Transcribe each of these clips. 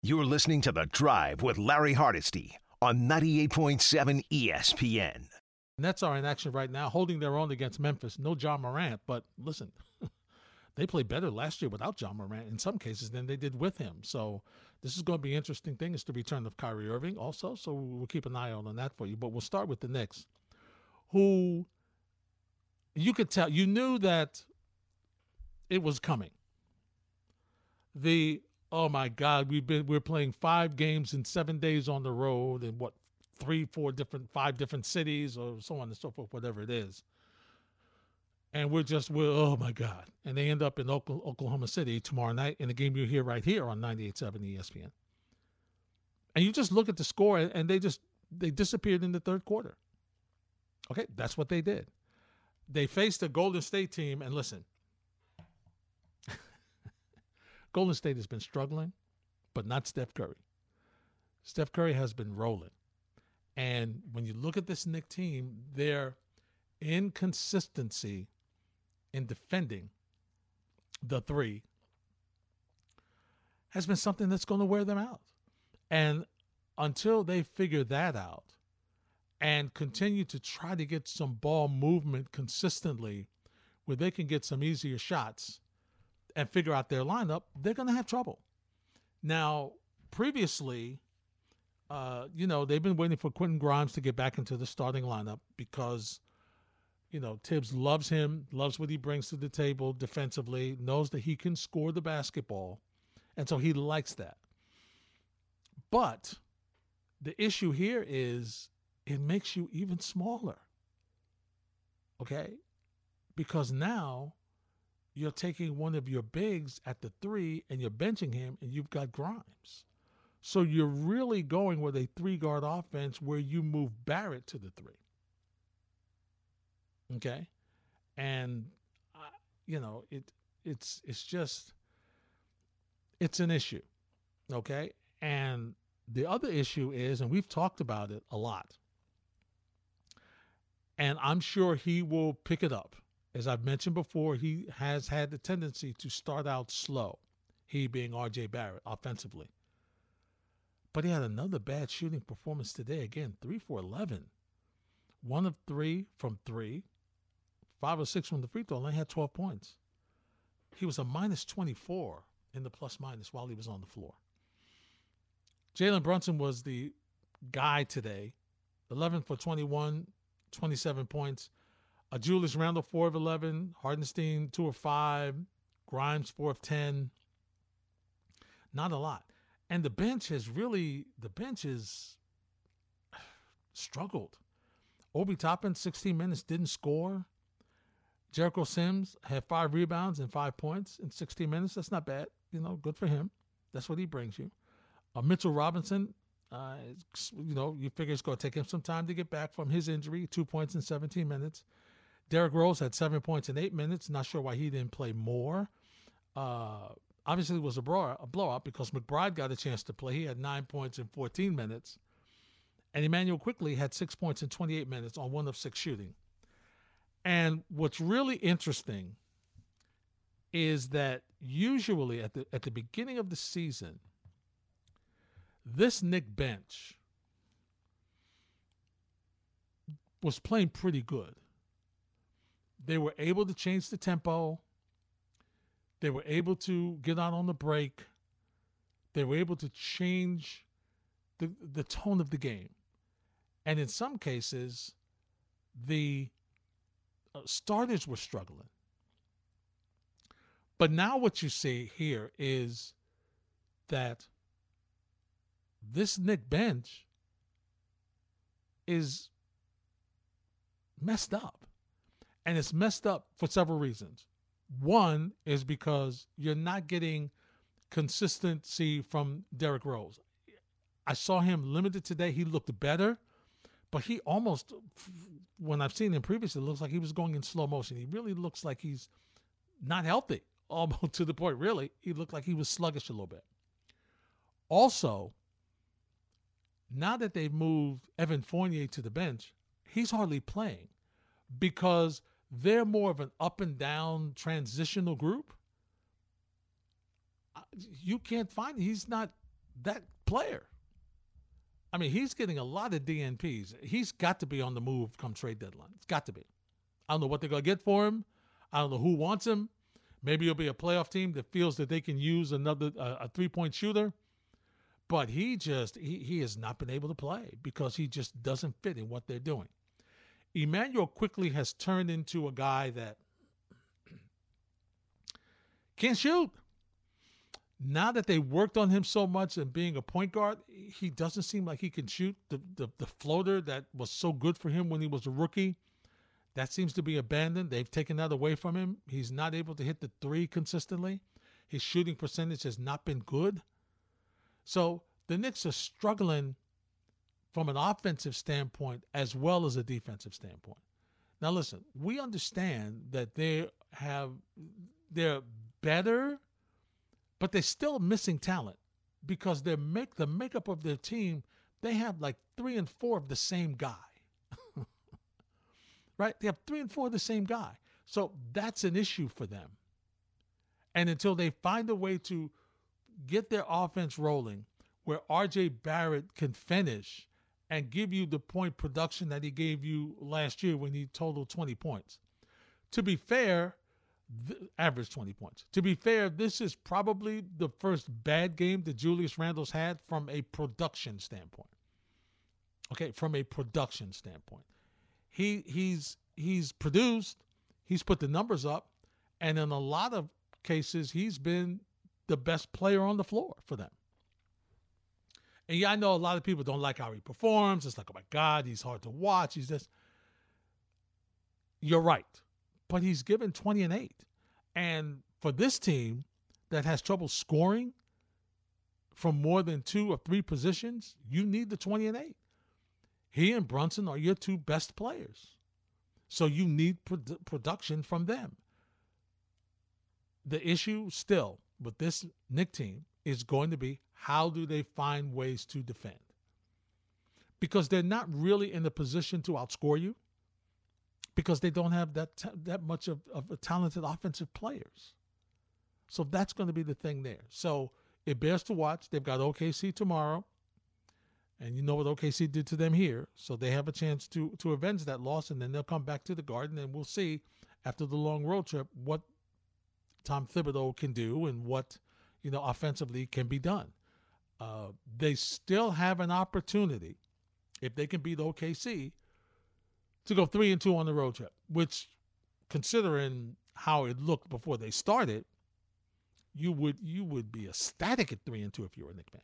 You're listening to The Drive with Larry Hardesty on 98.7 ESPN. Nets are in action right now, holding their own against Memphis. No Ja Morant, but listen, they played better last year without Ja Morant in some cases than they did with him. So this is going to be an interesting thing. It's the return of Kyrie Irving also, so we'll keep an eye on that for you. But we'll start with the Knicks, who you could tell you knew that it was coming. The oh my God, we've been we're playing five games in seven days on the road in what three, four different, five different cities or so on and so forth, whatever it is. And we're just we're oh my God, and they end up in Oklahoma City tomorrow night in the game you hear right here on 98.7 ESPN. And you just look at the score, and they just they disappeared in the third quarter. Okay, that's what they did. They faced a Golden State team, and listen, Golden State has been struggling, but not Steph Curry. Steph Curry has been rolling. And when you look at this Knick team, their inconsistency in defending the three has been something that's going to wear them out. And until they figure that out and continue to try to get some ball movement consistently where they can get some easier shots, and figure out their lineup, they're going to have trouble. Now, previously, uh, you know, they've been waiting for Quentin Grimes to get back into the starting lineup because, you know, Thibs loves him, loves what he brings to the table defensively, knows that he can score the basketball, and so he likes that. But the issue here is it makes you even smaller. Okay? Because now you're taking one of your bigs at the three and you're benching him, and you've got Grimes. So you're really going with a three guard offense where you move Barrett to the three. Okay, and uh, you know it. It's it's just it's an issue. Okay, and the other issue is, and we've talked about it a lot, and I'm sure he will pick it up as I've mentioned before, he has had the tendency to start out slow, he being RJ Barrett offensively. But he had another bad shooting performance today. Again, 3 for 11. One of three from three, five or six from the free throw, he had 12 points. He was a minus 24 in the plus minus while he was on the floor. Jalen Brunson was the guy today 11 for 21, 27 points. Uh, Julius Randle, 4 of 11. Hartenstein, 2 of 5. Grimes, 4 of 10. Not a lot. And the bench has really, the bench has struggled. Obi Toppin, 16 minutes, didn't score. Jericho Sims had five rebounds and five points in 16 minutes. That's not bad. You know, good for him. That's what he brings you. Uh, Mitchell Robinson, uh, you know, you figure it's going to take him some time to get back from his injury. Two points in 17 minutes. Derrick Rose had seven points in eight minutes. Not sure why he didn't play more. Uh, obviously, it was a, blowout, a blowout because McBride got a chance to play. He had nine points in 14 minutes. And Immanuel Quickley had six points in 28 minutes on one of six shooting. And what's really interesting is that usually at the at the beginning of the season, this Knick bench was playing pretty good. They were able to change the tempo. They were able to get out on the break. They were able to change the, the tone of the game. And in some cases, the uh, starters were struggling. But now what you see here is that this Knick bench is messed up. And it's messed up for several reasons. One is because you're not getting consistency from Derrick Rose. I saw him limited today. He looked better, but he almost, when I've seen him previously, looks like he was going in slow motion. He really looks like he's not healthy, almost to the point, really. He looked like he was sluggish a little bit. Also, now that they've moved Evan Fournier to the bench, he's hardly playing because they're more of an up and down transitional group. You can't find he's not that player. I mean, he's getting a lot of DNPs. He's got to be on the move come trade deadline. It's got to be. I don't know what they're going to get for him. I don't know who wants him. Maybe it'll be a playoff team that feels that they can use another uh, a three point shooter. But he just he, he has not been able to play because he just doesn't fit in what they're doing. Immanuel Quickley has turned into a guy that can't shoot. Now that they worked on him so much and being a point guard, he doesn't seem like he can shoot the, the, the floater that was so good for him when he was a rookie. That seems to be abandoned. They've taken that away from him. He's not able to hit the three consistently. His shooting percentage has not been good. So the Knicks are struggling from an offensive standpoint as well as a defensive standpoint. Now listen, we understand that they have they're better, but they're still missing talent because they make the makeup of their team, they have like three and four of the same guy. right? They have three and four of the same guy. So that's an issue for them. And until they find a way to get their offense rolling where RJ Barrett can finish and give you the point production that he gave you last year when he totaled 20 points. To be fair, average 20 points. To be fair, this is probably the first bad game that Julius Randle's had from a production standpoint. Okay, from a production standpoint. He he's he's produced, he's put the numbers up, and in a lot of cases he's been the best player on the floor for them. And yeah, I know a lot of people don't like how he performs. It's like, oh my God, he's hard to watch. He's just. You're right. But he's given 20 and 8. And for this team that has trouble scoring from more than two or three positions, you need the 20 and 8. He and Brunson are your two best players. So you need pro- production from them. The issue still with this Knick team is going to be how do they find ways to defend? Because they're not really in the position to outscore you because they don't have that t- that much of, of talented offensive players. So that's going to be the thing there. So it bears to watch. They've got OKC tomorrow. And you know what OKC did to them here. So they have a chance to to avenge that loss and then they'll come back to the garden and we'll see after the long road trip what Tom Thibodeau can do and what, you know, offensively can be done. Uh, they still have an opportunity if they can beat OKC to go three and two on the road trip, which, considering how it looked before they started, you would you would be ecstatic at three and two if you were a Knick fan.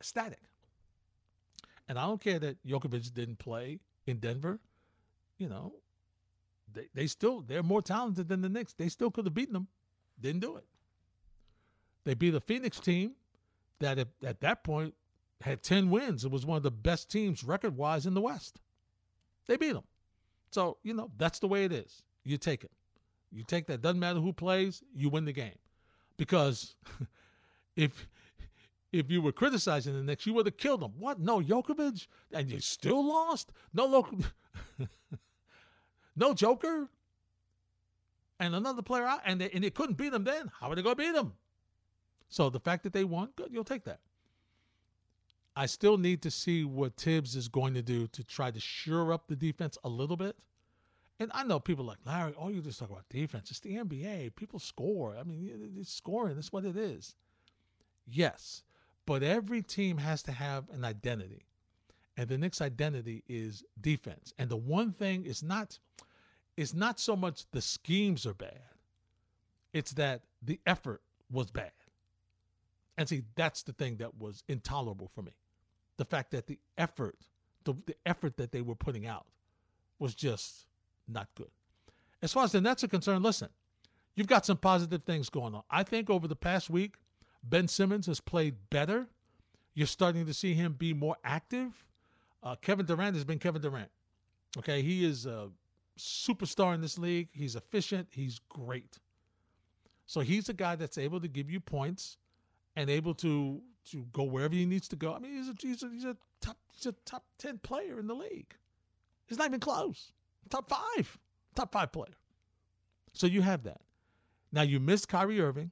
Ecstatic. And I don't care that Jokovic didn't play in Denver. You know, they, they still they're more talented than the Knicks. They still could have beaten them. Didn't do it. They beat a Phoenix team that at, at that point had 10 wins. It was one of the best teams record wise in the West. They beat them. So, you know, that's the way it is. You take it. You take that. Doesn't matter who plays, you win the game. Because if if you were criticizing the Knicks, you would have killed them. What? No, Jokovic? And you still lost? No local No Joker? And another player out, and they, and they couldn't beat them then. How are they to beat them? So the fact that they won, good, you'll take that. I still need to see what Thibs is going to do to try to shore up the defense a little bit. And I know people like Larry, all you just talk about defense. It's the NBA. People score. I mean, it's scoring. That's what it is. Yes, but every team has to have an identity, and the Knicks' identity is defense. And the one thing is not, is not so much the schemes are bad. It's that the effort was bad. And see, that's the thing that was intolerable for me. The fact that the effort, the, the effort that they were putting out was just not good. As far as the Nets are concerned, listen, you've got some positive things going on. I think over the past week, Ben Simmons has played better. You're starting to see him be more active. Uh, Kevin Durant has been Kevin Durant. Okay, he is a superstar in this league. He's efficient. He's great. So he's a guy that's able to give you points and able to to go wherever he needs to go. I mean, he's a, he's a, he's a top he's a top ten player in the league. He's not even close. Top five, top five player. So you have that. Now you missed Kyrie Irving.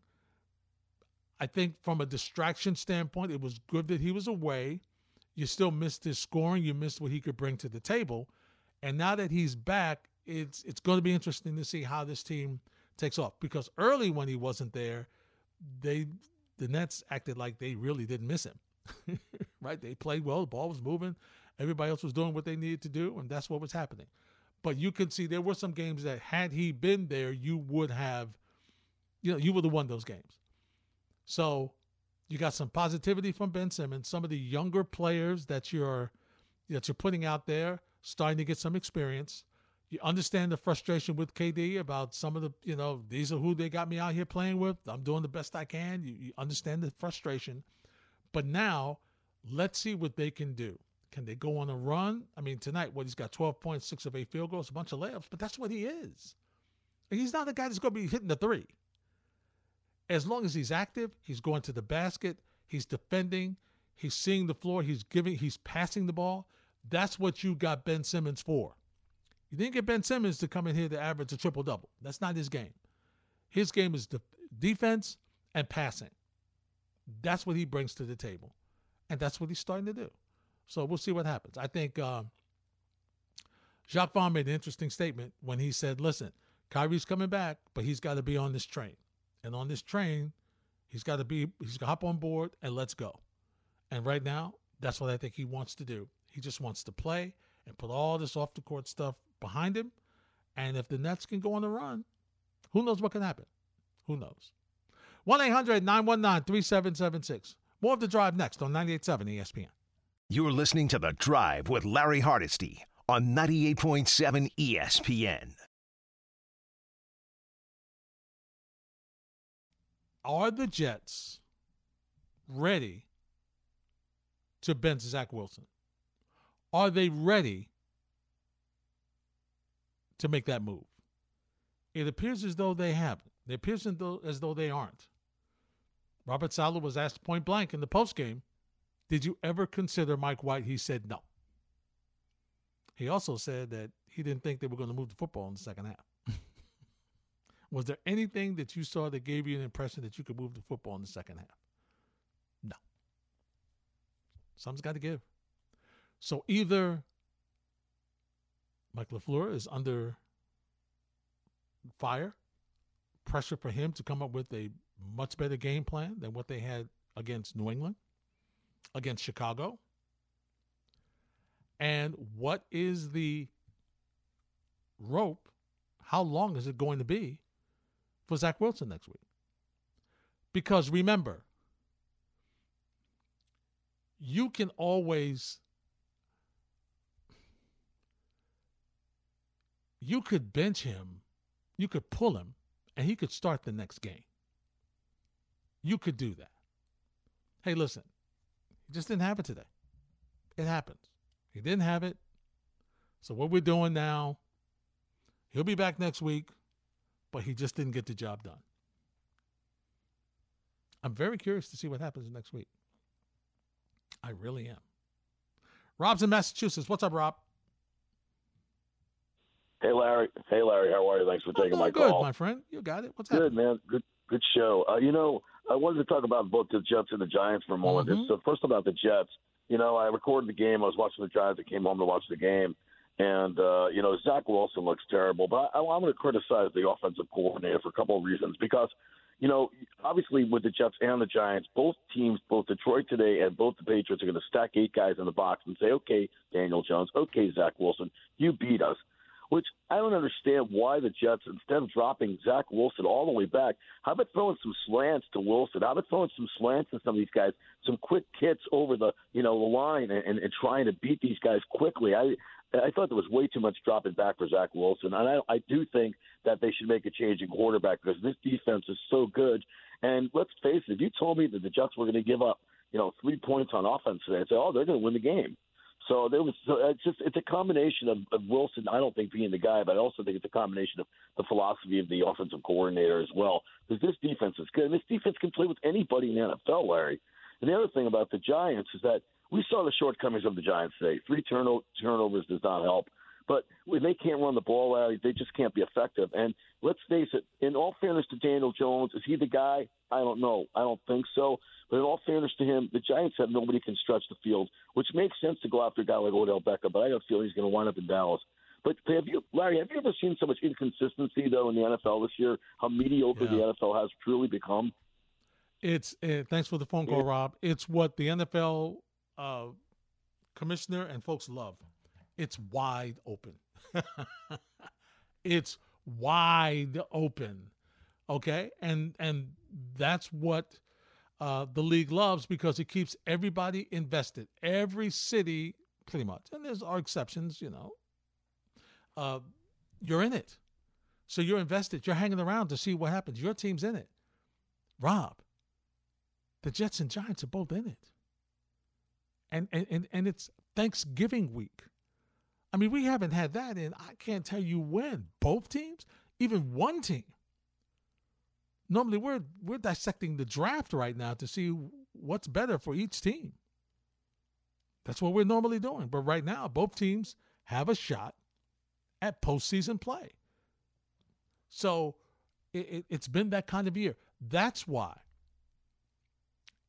I think from a distraction standpoint, it was good that he was away. You still missed his scoring. You missed what he could bring to the table. And now that he's back, it's it's going to be interesting to see how this team takes off. Because early when he wasn't there, they the Nets acted like they really didn't miss him. right? They played well. The ball was moving. Everybody else was doing what they needed to do, and that's what was happening. But you can see there were some games that had he been there, you would have, you know, you would have won those games. So you got some positivity from Ben Simmons. Some of the younger players that you're that you're putting out there starting to get some experience. You understand the frustration with KD about some of the, you know, these are who they got me out here playing with. I'm doing the best I can. You, you understand the frustration. But now, let's see what they can do. Can they go on a run? I mean, tonight, what he's got 12.6 of eight field goals, a bunch of layups, but that's what he is. he's not the guy that's going to be hitting the three. As long as he's active, he's going to the basket, he's defending, he's seeing the floor, he's giving, he's passing the ball. That's what you got Ben Simmons for. You didn't get Ben Simmons to come in here to average a triple double. That's not his game. His game is de- defense and passing. That's what he brings to the table. And that's what he's starting to do. So we'll see what happens. I think um, Jacque Vaughn made an interesting statement when he said, listen, Kyrie's coming back, but he's got to be on this train. And on this train, he's got to be, he's got to hop on board and let's go. And right now, that's what I think he wants to do. He just wants to play and put all this off the court stuff behind him. And if the Nets can go on a run, who knows what can happen? Who knows? 1 800 919 3776. More of the drive next on 98.7 ESPN. You're listening to The Drive with Larry Hardesty on 98.7 ESPN. Are the Jets ready to bench Zach Wilson? Are they ready to make that move? It appears as though they haven't. It appears as though, as though they aren't. Robert Saleh was asked point blank in the postgame, did you ever consider Mike White? He said no. He also said that he didn't think they were going to move the football in the second half. was there anything that you saw that gave you an impression that you could move the football in the second half? No. Something's got to give. So either Mike LaFleur is under fire, pressure for him to come up with a much better game plan than what they had against New England, against Chicago. And what is the rope? How long is it going to be for Zach Wilson next week? Because remember, you can always you could bench him, you could pull him, and he could start the next game. You could do that. Hey, listen, he just didn't have it today. It happens. He didn't have it. So, what we're doing now, he'll be back next week, but he just didn't get the job done. I'm very curious to see what happens next week. I really am. Rob's in Massachusetts. What's up, Rob? Hey Larry. Hey Larry, how are you? Thanks for taking my call. good, call. my friend. You got it. What's good, happening? man. Good, good show. Uh, you know, I wanted to talk about both the Jets and the Giants for a moment. Mhm. So first about the Jets. You know, I recorded the game. I was watching the Giants. I came home to watch the game, and uh, you know, Zach Wilson looks terrible. But I, I'm going to criticize the offensive coordinator for a couple of reasons because. You know, obviously with the Jets and the Giants, both teams, both Detroit today and both the Patriots, are going to stack eight guys in the box and say, "Okay, Daniel Jones, okay, Zach Wilson, you beat us." Which I don't understand why the Jets, instead of dropping Zach Wilson all the way back, how about throwing some slants to Wilson? How about throwing some slants to some of these guys, some quick hits over the you know the line, and, and trying to beat these guys quickly? I I thought there was way too much dropping back for Zach Wilson, and I, I do think that they should make a change in quarterback because this defense is so good. And let's face it, if you told me that the Jets were going to give up, you know, three points on offense today, I'd say, oh, they're going to win the game. So there was so it's just it's a combination of, of Wilson. I don't think being the guy, but I also think it's a combination of the philosophy of the offensive coordinator as well. Because this defense is good. And this defense can play with anybody in the NFL, Larry. And the other thing about the Giants is that we saw the shortcomings of the Giants today. Three turno- turnovers does not help. But when they can't run the ball out, they just can't be effective. And let's face it, in all fairness to Daniel Jones, is he the guy? I don't know. I don't think so. But in all fairness to him, the Giants have nobody can stretch the field, which makes sense to go after a guy like Odell Beckham. But I a feeling he's going to wind up in Dallas. But have you, Larry? Have you ever seen so much inconsistency though in the NFL this year? How mediocre yeah. the NFL has truly become. It's uh, thanks for the phone call, Rob. It's what the NFL uh, commissioner and folks love. It's wide open. it's wide open. Okay, and and that's what uh, the league loves because it keeps everybody invested. Every city, pretty much, and there's are exceptions, you know. Uh, you're in it, so you're invested. You're hanging around to see what happens. Your team's in it. Rob, the Jets and Giants are both in it, and and and, and it's Thanksgiving week. I mean, we haven't had that in I can't tell you when. Both teams, even one team. Normally, we're we're dissecting the draft right now to see what's better for each team. That's what we're normally doing. But right now, both teams have a shot at postseason play. So it, has it, been that kind of year. That's why,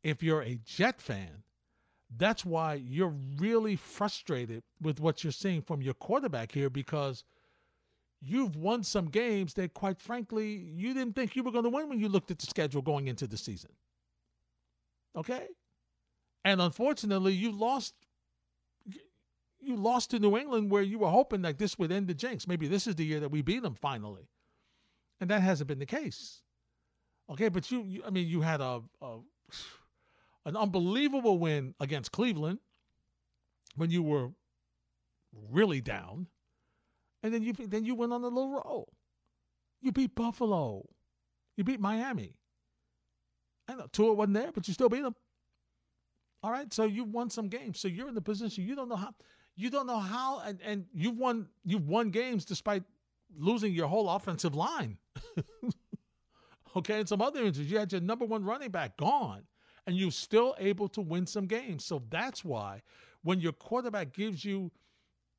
if you're a Jet fan, that's why you're really frustrated with what you're seeing from your quarterback here because you've won some games that, quite frankly, you didn't think you were going to win when you looked at the schedule going into the season. Okay? And unfortunately, you lost. You lost to New England where you were hoping that this would end the jinx. Maybe this is the year that we beat them finally. And that hasn't been the case. Okay, but you, you I mean, you had a, a an unbelievable win against Cleveland when you were really down, and then you then you went on a little roll. You beat Buffalo, you beat Miami. I know Tua wasn't there, but you still beat them. All right, so you won some games. So you're in the position you don't know how you don't know how and, and you've won you've won games despite losing your whole offensive line. okay, and some other injuries. You had your number one running back gone and you're still able to win some games. So that's why when your quarterback gives you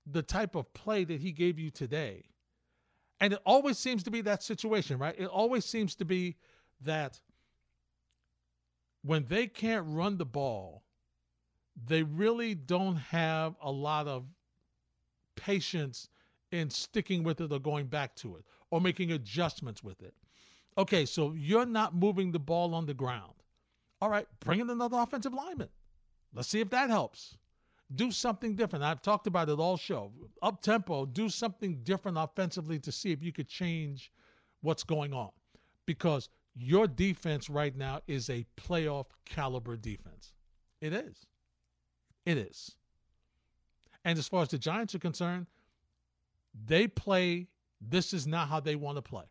the type of play that he gave you today, and it always seems to be that situation, right? It always seems to be that when they can't run the ball, they really don't have a lot of patience in sticking with it or going back to it or making adjustments with it. Okay, so you're not moving the ball on the ground. All right, bring in another offensive lineman. Let's see if that helps. Do something different. I've talked about it all show. Up tempo, do something different offensively to see if you could change what's going on. Because your defense right now is a playoff caliber defense. It is. It is. And as far as the Giants are concerned, they play, this is not how they want to play.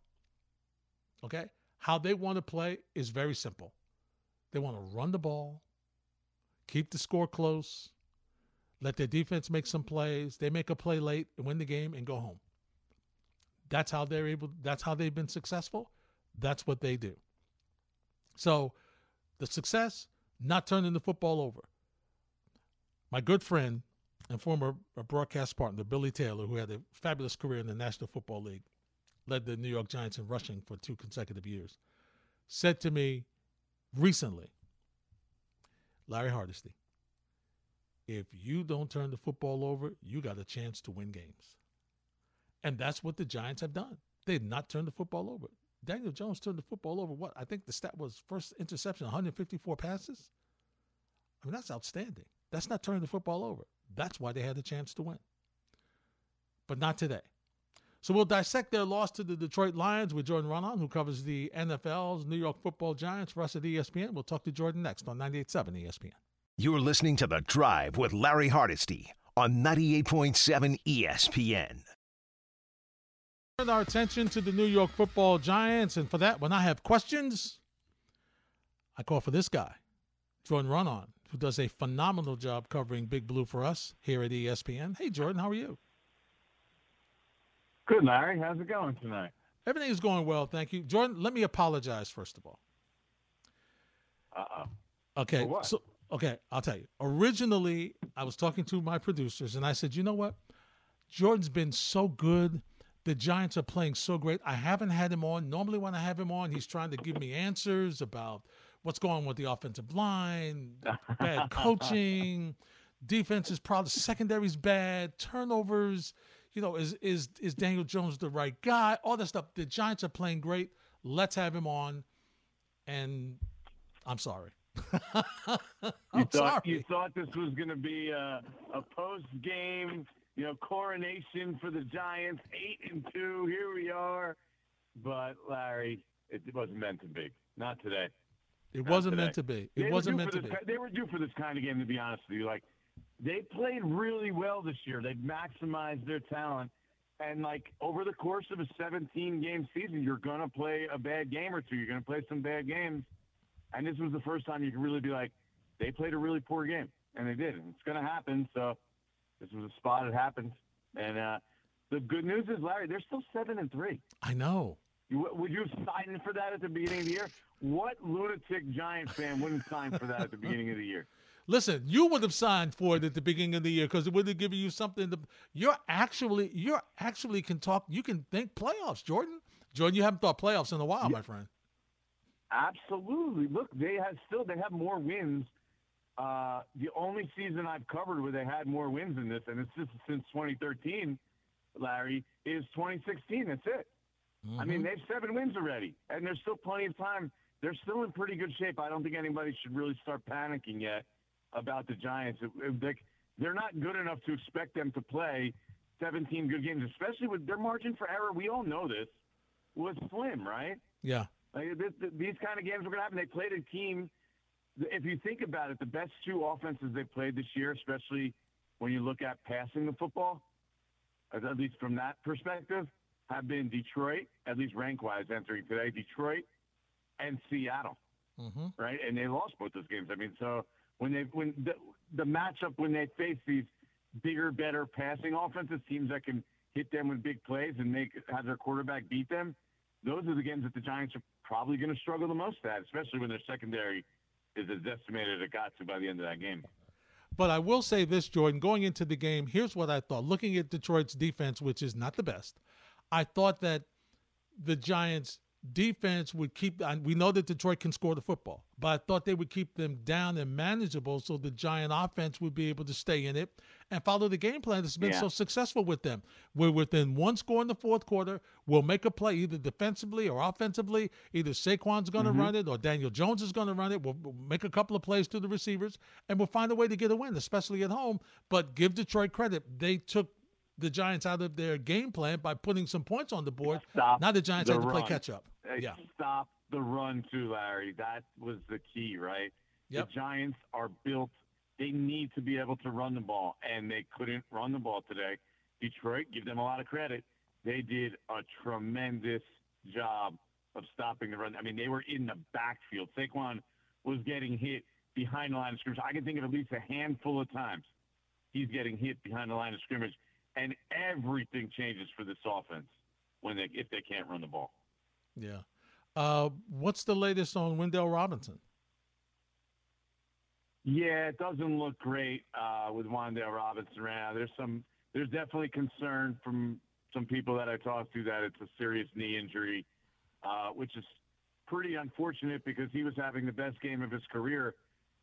Okay? How they want to play is very simple. They want to run the ball, keep the score close, let their defense make some plays. They make a play late and win the game and go home. That's how they're able that's how they've been successful. That's what they do. So, the success not turning the football over. My good friend and former broadcast partner Billy Taylor, who had a fabulous career in the National Football League, led the New York Giants in rushing for two consecutive years, said to me recently, Larry Hardesty, if you don't turn the football over, you got a chance to win games. And that's what the Giants have done. They've not turned the football over. Daniel Jones turned the football over. What? I think the stat was first interception, 154 passes. I mean, that's outstanding. That's not turning the football over. That's why they had a chance to win. But not today. So we'll dissect their loss to the Detroit Lions with Jordan Raanan, who covers the NFL's New York Football Giants for us at ESPN. We'll talk to Jordan next on 98.7 ESPN. You're listening to The Drive with Larry Hardesty on 98.7 ESPN. Turn our attention to the New York Football Giants, and for that, when I have questions, I call for this guy, Jordan Raanan, who does a phenomenal job covering Big Blue for us here at ESPN. Hey, Jordan, how are you? Good, Larry. How's it going tonight? Everything is going well, thank you. Jordan, let me apologize first of all. Uh-oh. Okay. So okay, I'll tell you. Originally, I was talking to my producers and I said, "You know what? Jordan's been so good. The Giants are playing so great. I haven't had him on. Normally, when I have him on, he's trying to give me answers about what's going on with the offensive line, bad coaching, defense is probably secondary's bad, turnovers. You know, is is is Daniel Jones the right guy? All that stuff. The Giants are playing great. Let's have him on. And I'm sorry. I'm you thought sorry. you thought this was going to be a, a post game, you know, coronation for the Giants, eight and two. Here we are, but Larry, it wasn't meant to be. Not today. It Not wasn't today. meant to be. It were wasn't meant to this be. They were due for this kind of game, to be honest with you. Like they played really well this year. They maximized their talent, and like over the course of a 17 game season, you're gonna play a bad game or two. You're gonna play some bad games, and this was the first time you could really be like, they played a really poor game, and they did. And it's gonna happen. So this was a spot. It happened, and uh, the good news is, Larry, they're still seven and three. I know. You, would you have signed for that at the beginning of the year? What lunatic Giant fan wouldn't sign for that at the beginning of the year? Listen, you would have signed for it at the beginning of the year because it would have given you something to. You're actually, you're actually can talk. You can think playoffs, Jordan. Jordan, you haven't thought playoffs in a while, my friend. Absolutely. Look, they have still they have more wins. Uh, the only season I've covered where they had more wins than this, and it's just since 2013, Larry, is 2016. That's it. I mean, they have seven wins already, and there's still plenty of time. They're still in pretty good shape. I don't think anybody should really start panicking yet about the Giants. It- it- they- they're not good enough to expect them to play 17 good games, especially with their margin for error. We all know this was slim, right? Yeah, Like th- these kind of games were going to happen. They played a team. If you think about it, the best two offenses they played this year, especially when you look at passing the football, at least from that perspective, have been Detroit, at least rank-wise entering today, Detroit and Seattle, hmm right? And they lost both those games. I mean, so when they when the, the matchup when they face these bigger, better passing offenses, teams that can hit them with big plays and make have their quarterback beat them, those are the games that the Giants are probably going to struggle the most at, especially when their secondary is as decimated as it got to by the end of that game. But I will say this, Jordan, going into the game, here's what I thought. Looking at Detroit's defense, which is not the best, I thought that the Giants' defense would keep, and we know that Detroit can score the football, but I thought they would keep them down and manageable so the Giant offense would be able to stay in it and follow the game plan that's been Yeah. so successful with them. We're within one score in the fourth quarter. We'll make a play either defensively or offensively. Either Saquon's going to mm-hmm. run it or Daniel Jones is going to run it. We'll, we'll make a couple of plays to the receivers and we'll find a way to get a win, especially at home. But give Detroit credit. They took the Giants out of their game plan by putting some points on the board. Stop now the Giants the have to play catch up. Yeah. Stop the run too, Larry. That was the key, right? Yep. The Giants are built. They need to be able to run the ball, and they couldn't run the ball today. Detroit, give them a lot of credit. They did a tremendous job of stopping the run. I mean, they were in the backfield. Saquon was getting hit behind the line of scrimmage. I can think of at least a handful of times he's getting hit behind the line of scrimmage, and everything changes for this offense when they if they can't run the ball. Yeah. Uh, what's the latest on Wan'Dale Robinson? Yeah, it doesn't look great uh, with Wan'Dale Robinson right now. There's some, there's definitely concern from some people that I talked to that it's a serious knee injury, uh, which is pretty unfortunate because he was having the best game of his career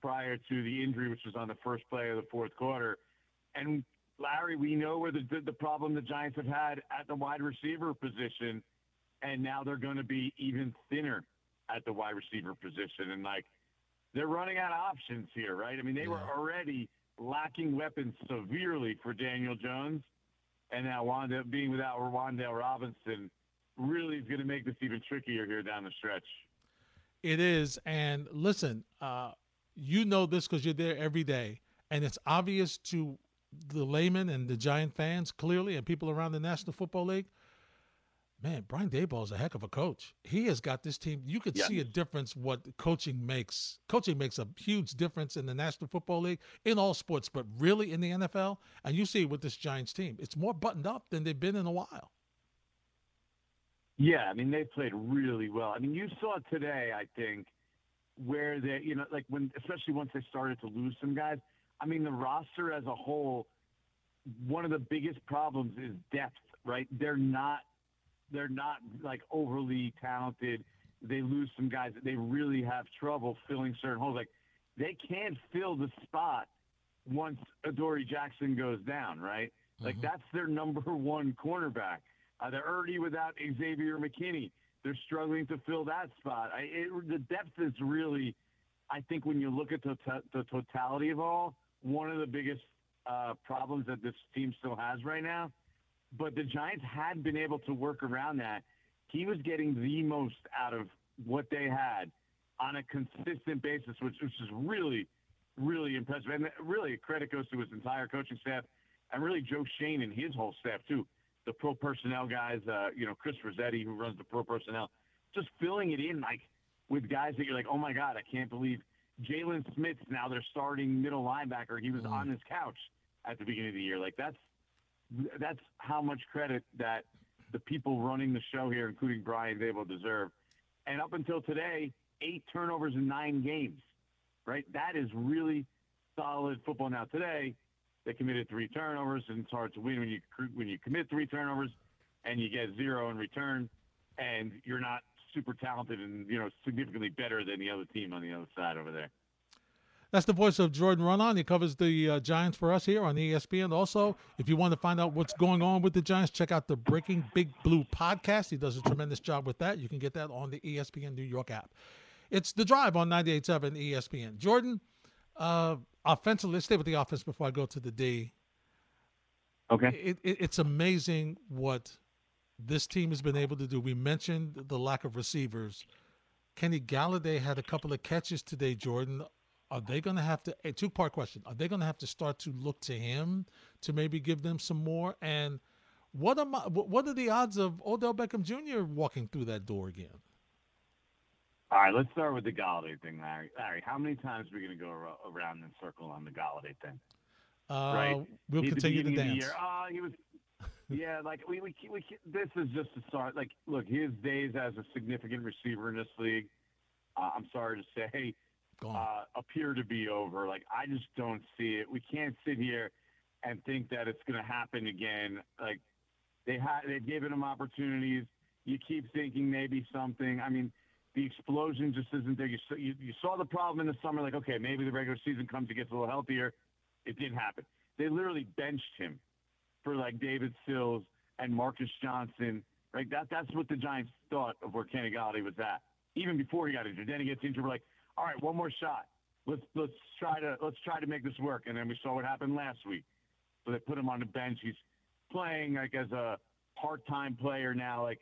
prior to the injury, which was on the first play of the fourth quarter. And Larry, we know where the the problem the Giants have had at the wide receiver position, and now they're going to be even thinner at the wide receiver position. And like they're running out of options here, right? I mean, they were already lacking weapons severely for Daniel Jones, and now Wanda being without Wan'Dale Robinson really is going to make this even trickier here down the stretch. It is. And listen, uh, you know this because you're there every day. And it's obvious to the layman and the Giant fans, clearly, and people around the National Football League. Man, Brian Daboll is a heck of a coach. He has got this team. You could Yes. see a difference what coaching makes. Coaching makes a huge difference in the National Football League, in all sports, but really in the NFL. And you see with this Giants team. It's more buttoned up than they've been in a while. Yeah, I mean they played really well. I mean you saw today, I think, where they, you know, like when especially once they started to lose some guys. I mean the roster as a whole one of the biggest problems is depth, right? They're not they're not like overly talented. They lose some guys that they really have trouble filling certain holes. Like they can't fill the spot once Adoree Jackson goes down, right? Like mm-hmm. that's their number one cornerback. Uh, they're already without Xavier McKinney. They're struggling to fill that spot. I, it, the depth is really, I think, when you look at the, the totality of all, one of the biggest uh, problems that this team still has right now. But the Giants had been able to work around that. He was getting the most out of what they had on a consistent basis, which, which is really, really impressive. And really, credit goes to his entire coaching staff and really Joe Schoen and his whole staff, too. The pro personnel guys, uh, you know, Chris Rossetti, who runs the pro personnel, just filling it in like with guys that you're like, oh my God, I can't believe Jaylon Smith's now their starting middle linebacker. He was mm. on his couch at the beginning of the year. Like that's that's how much credit that the people running the show here, including Brian Daboll, deserve. And up until today, eight turnovers in nine games. Right, that is really solid football. Now today, they committed three turnovers, and it's hard to win when you when you commit three turnovers and you get zero in return, and you're not super talented and you know significantly better than the other team on the other side over there. That's the voice of Jordan Raanan. He covers the uh, Giants for us here on ESPN. Also, if you want to find out what's going on with the Giants, check out the Breaking Big Blue podcast. He does a tremendous job with that. You can get that on the ESPN New York app. It's the drive on 98.7 ESPN. Jordan, uh, offensively, let's stay with the offense before I go to the D. Okay. It, it, it's amazing what this team has been able to do. We mentioned the lack of receivers. Kenny Golladay had a couple of catches today, Jordan. Are they going to have to, a two part question, are they going to have to start to look to him to maybe give them some more? And what, am I, what are the odds of Odell Beckham Jr. walking through that door again? All right, let's start with the Golladay thing, Larry. Larry, how many times are we going to go around in circle on the Golladay thing? Uh, right. We'll continue to dance. Year, oh, he was. Yeah, like we, we we this is just a start. Like, look, his days as a significant receiver in this league, uh, I'm sorry to say, uh, appear to be over. Like, I just don't see it. We can't sit here and think that it's going to happen again. Like, they had they've given him opportunities. You keep thinking maybe something. I mean the explosion just isn't there. You, you, you saw the problem in the summer, like, okay, maybe the regular season comes, he gets a little healthier. It didn't happen. They literally benched him for like David Sills and Marcus Johnson. Right? That that's what the Giants thought of where Kenny Golladay was at, even before he got injured. Then he gets injured. We're like, all right, one more shot. Let's let's try to let's try to make this work. And then we saw what happened last week. So they put him on the bench. He's playing like as a part-time player now. Like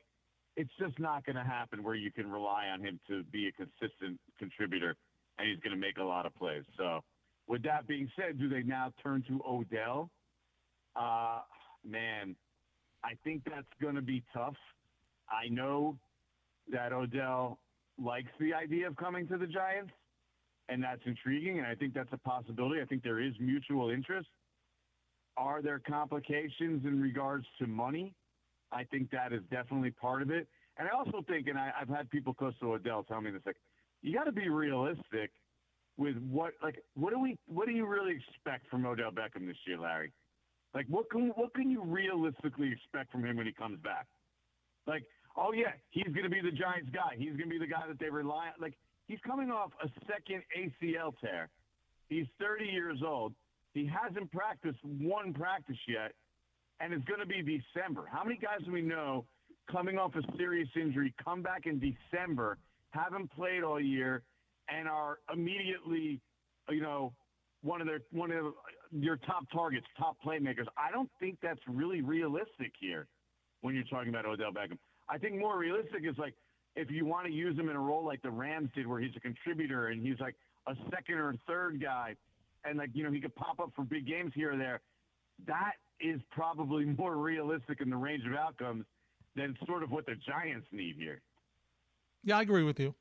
it's just not going to happen where you can rely on him to be a consistent contributor and he's going to make a lot of plays. So, with that being said, do they now turn to Odell? Uh, man, I think that's going to be tough. I know that Odell likes the idea of coming to the Giants, and that's intriguing, and I think that's a possibility. I think there is mutual interest. Are there complications in regards to money? I think that is definitely part of it. And I also think, and I, have had people close to Odell tell me this, like, you got to be realistic with what, like, what do we, what do you really expect from Odell Beckham this year, Larry? Like, what can, what can you realistically expect from him when he comes back? Like, oh yeah, he's going to be the Giants guy. He's going to be the guy that they rely on. Like, he's coming off a second ACL tear. He's 30 years old. He hasn't practiced one practice yet and it's going to be December. How many guys do we know coming off a serious injury come back in December, haven't played all year, and are immediately, you know, one of their one of your top targets, top playmakers? I don't think that's really realistic here when you're talking about Odell Beckham. I think more realistic is like if you want to use him in a role like the Rams did, where he's a contributor and he's like a second or third guy, and like you know he could pop up for big games here or there. That is probably more realistic in the range of outcomes than sort of what the Giants need here. Yeah, I agree with you.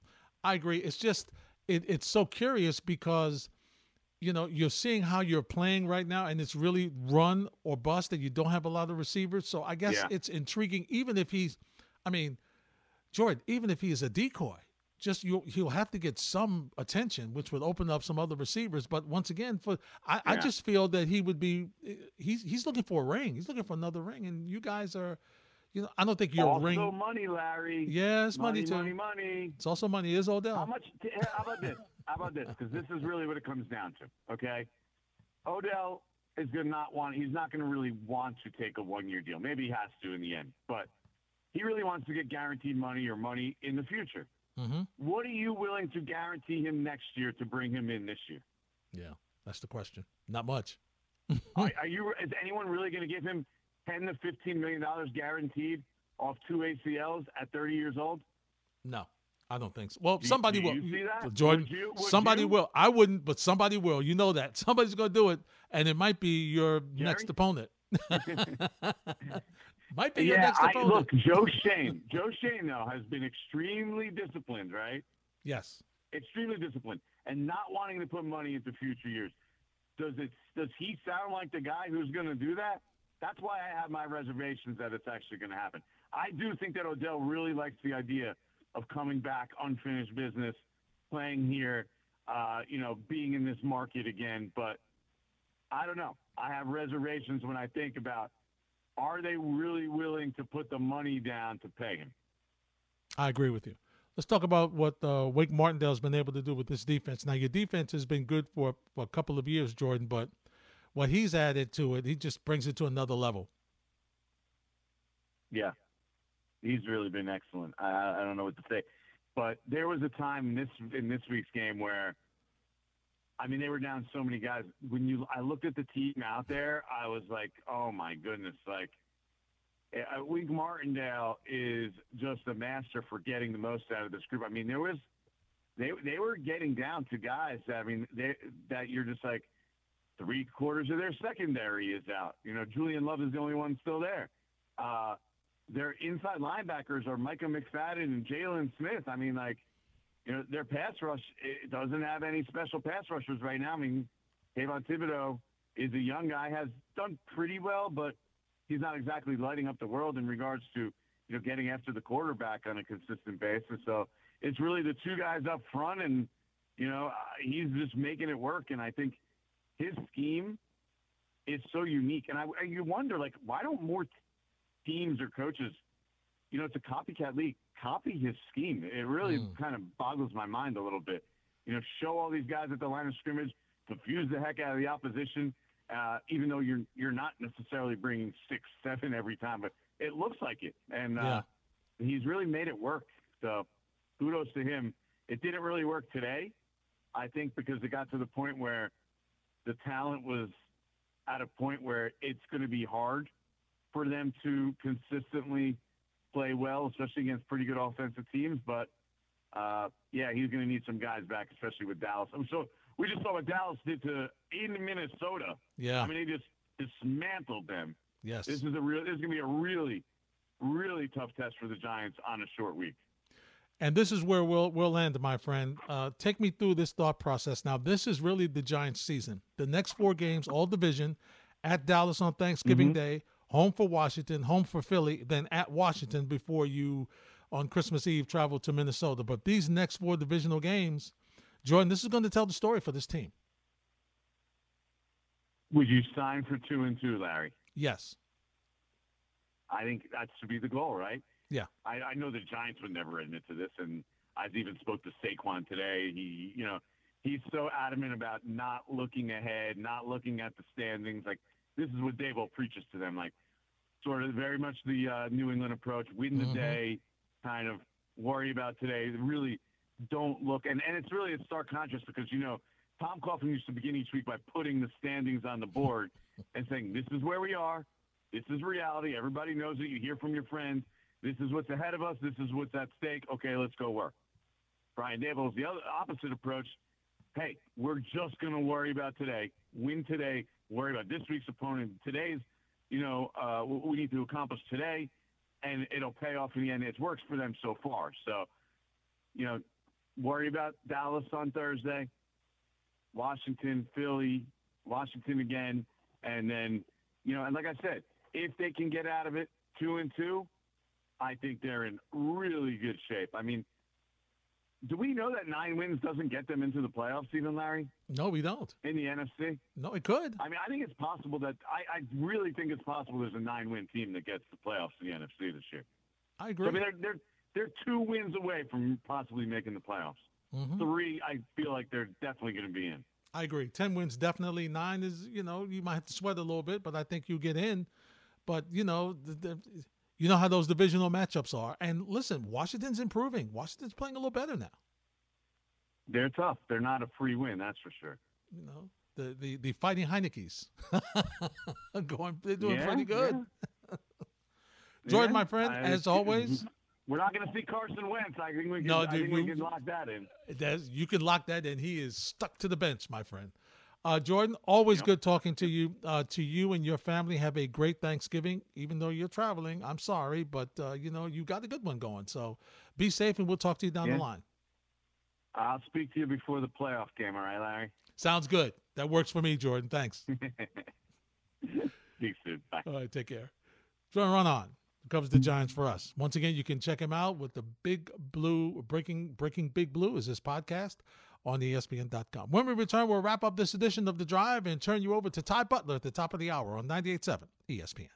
I agree. It's just it, it's so curious because you know you're seeing how you're playing right now, and it's really run or bust, and you don't have a lot of receivers. So I guess yeah. it's intriguing, even if he's, I mean, Jordan, even if he is a decoy, just you he'll have to get some attention, which would open up some other receivers. But once again, for I, I just feel that he would be he's he's looking for a ring. He's looking for another ring, and you guys are. You know, I don't think you're also ring. money, Larry. Yeah, it's money, money too. Money, money. It's also money. Is Odell? How much? How about this? How about this? Because this is really what it comes down to. Okay, Odell is going to not want. He's not going to really want to take a one-year deal. Maybe he has to in the end, but he really wants to get guaranteed money or money in the future. Mm-hmm. What are you willing to guarantee him next year to bring him in this year? Yeah, that's the question. Not much. are, are, you? Is anyone really going to give him ten to fifteen million dollars guaranteed off two ACLs at thirty years old? No. I don't think so. Well, do, somebody do will. see that? Jordan, would you, would somebody you? will. I wouldn't, but somebody will. You know that. Somebody's going to do it, and it might be your Jerry? next opponent. might be your yeah, next I, opponent. look, Joe Schoen. Joe Schoen though has been extremely disciplined, right? yes. Extremely disciplined, and not wanting to put money into future years. Does it? Does he sound like the guy who's going to do that? That's why I have my reservations that it's actually going to happen. I do think that Odell really likes the idea of coming back, unfinished business, playing here, uh, you know, being in this market again. But I don't know. I have reservations when I think about are they really willing to put the money down to pay him? I agree with you. Let's talk about what uh, Wink Martindale has been able to do with this defense. Now, your defense has been good for, for a couple of years, Jordan, but what he's added to it, he just brings it to another level. Yeah, he's really been excellent. I, I don't know what to say, but there was a time in this in this week's game where, I mean, they were down so many guys. When you, I looked at the team out there, I was like, oh my goodness, like. Uh, Wink Martindale is just a master for getting the most out of this group. I mean, there was they they were getting down to guys. That, I mean, they, that you're just like three quarters of their secondary is out. You know, Julian Love is the only one still there. Uh, their inside linebackers are Micah McFadden and Jaylon Smith. I mean, like, you know, their pass rush it doesn't have any special pass rushers right now. I mean, Kayvon Thibodeaux is a young guy, has done pretty well, but he's not exactly lighting up the world in regards to, you know, getting after the quarterback on a consistent basis. So it's really the two guys up front, and, you know, uh, he's just making it work. And I think his scheme is so unique. And I, you wonder, like, why don't more teams or coaches, you know, it's a copycat league, copy his scheme? It really Mm. kind of boggles my mind a little bit. You know, show all these guys at the line of scrimmage, confuse the heck out of the opposition, uh, even though you're you're not necessarily bringing six, seven every time, but it looks like it. And uh, he's really made it work. So kudos to him. It didn't really work today, I think, because it got to the point where the talent was at a point where it's going to be hard for them to consistently play well, especially against pretty good offensive teams. But uh, yeah, he's going to need some guys back, especially with Dallas. I'm so we just saw what Dallas did to in Minnesota. Yeah. I mean, they just dismantled them. yes. This is a real. This is going to be a really, really tough test for the Giants on a short week. And this is where we'll we'll end, my friend. Uh, take me through this thought process. Now, this is really the Giants' season. The next four games, all division, at Dallas on Thanksgiving Day, home for Washington, home for Philly, then at Washington before you on Christmas Eve travel to Minnesota. But these next four divisional games, Jordan, this is going to tell the story for this team. Would you sign for two and two, Larry? Yes. I think that should be the goal, right? Yeah. I, I know the Giants would never admit to this, and I've even spoke to Saquon today. He, you know, he's so adamant about not looking ahead, not looking at the standings. Like this is what Daboll preaches to them, like sort of very much the uh, New England approach: win the Mhm. day, kind of worry about today. Really don't look, and and it's really a stark contrast because you know Tom Coughlin used to begin each week by putting the standings on the board and saying, "This is where we are. This is reality. Everybody knows it. You hear from your friends. This is what's ahead of us. This is what's at stake. Okay, let's go work." Brian Daboll is the other opposite approach. Hey, we're just going to worry about today. Win today. Worry about this week's opponent. Today's, you know, uh, what we need to accomplish today, and it'll pay off in the end. It works for them so far. So, you know, worry about Dallas on Thursday, Washington, Philly, Washington again, and then, you know, and like I said, if they can get out of it two and two, I think they're in really good shape. I mean, do we know that nine wins doesn't get them into the playoffs, even Larry? No, we don't. In the NFC? No, it could. I mean, I think it's possible that I, I really think it's possible there's a nine-win team that gets the playoffs in the NFC this year. I agree. So, I mean, they're they're they're two wins away from possibly making the playoffs. Mhm. Three, I feel like they're definitely going to be in. I agree. Ten wins definitely. Nine is you know you might have to sweat a little bit, but I think you get in. But you know the, the, you know how those divisional matchups are. And listen, Washington's improving. Washington's playing a little better now. They're tough. They're not a free win, that's for sure. You know the the, the fighting Heinickes going. They're doing Yeah, pretty good. yeah. Jordan, Yeah, my friend, I- as always. We're not going to see Carson Wentz. I think we can, No, I dude, think we we- can lock that in. You can lock that in. He is stuck to the bench, my friend. Uh, Jordan, always good talking to you. Uh, to you and your family, have a great Thanksgiving. Even though you're traveling, I'm sorry, but uh, you know you got a good one going. So be safe, and we'll talk to you down Yeah. the line. I'll speak to you before the playoff game, all right, Larry? Sounds good. That works for me, Jordan. Thanks. Speak soon. Bye. All right, take care. Jordan, Raanan. Covers the Giants for us. Once again, you can check him out with the Big Blue Breaking Breaking Big Blue is this podcast on ESPN.com. When we return, we'll wrap up this edition of the Drive and turn you over to Ty Butler at the top of the hour on 98.7 ESPN.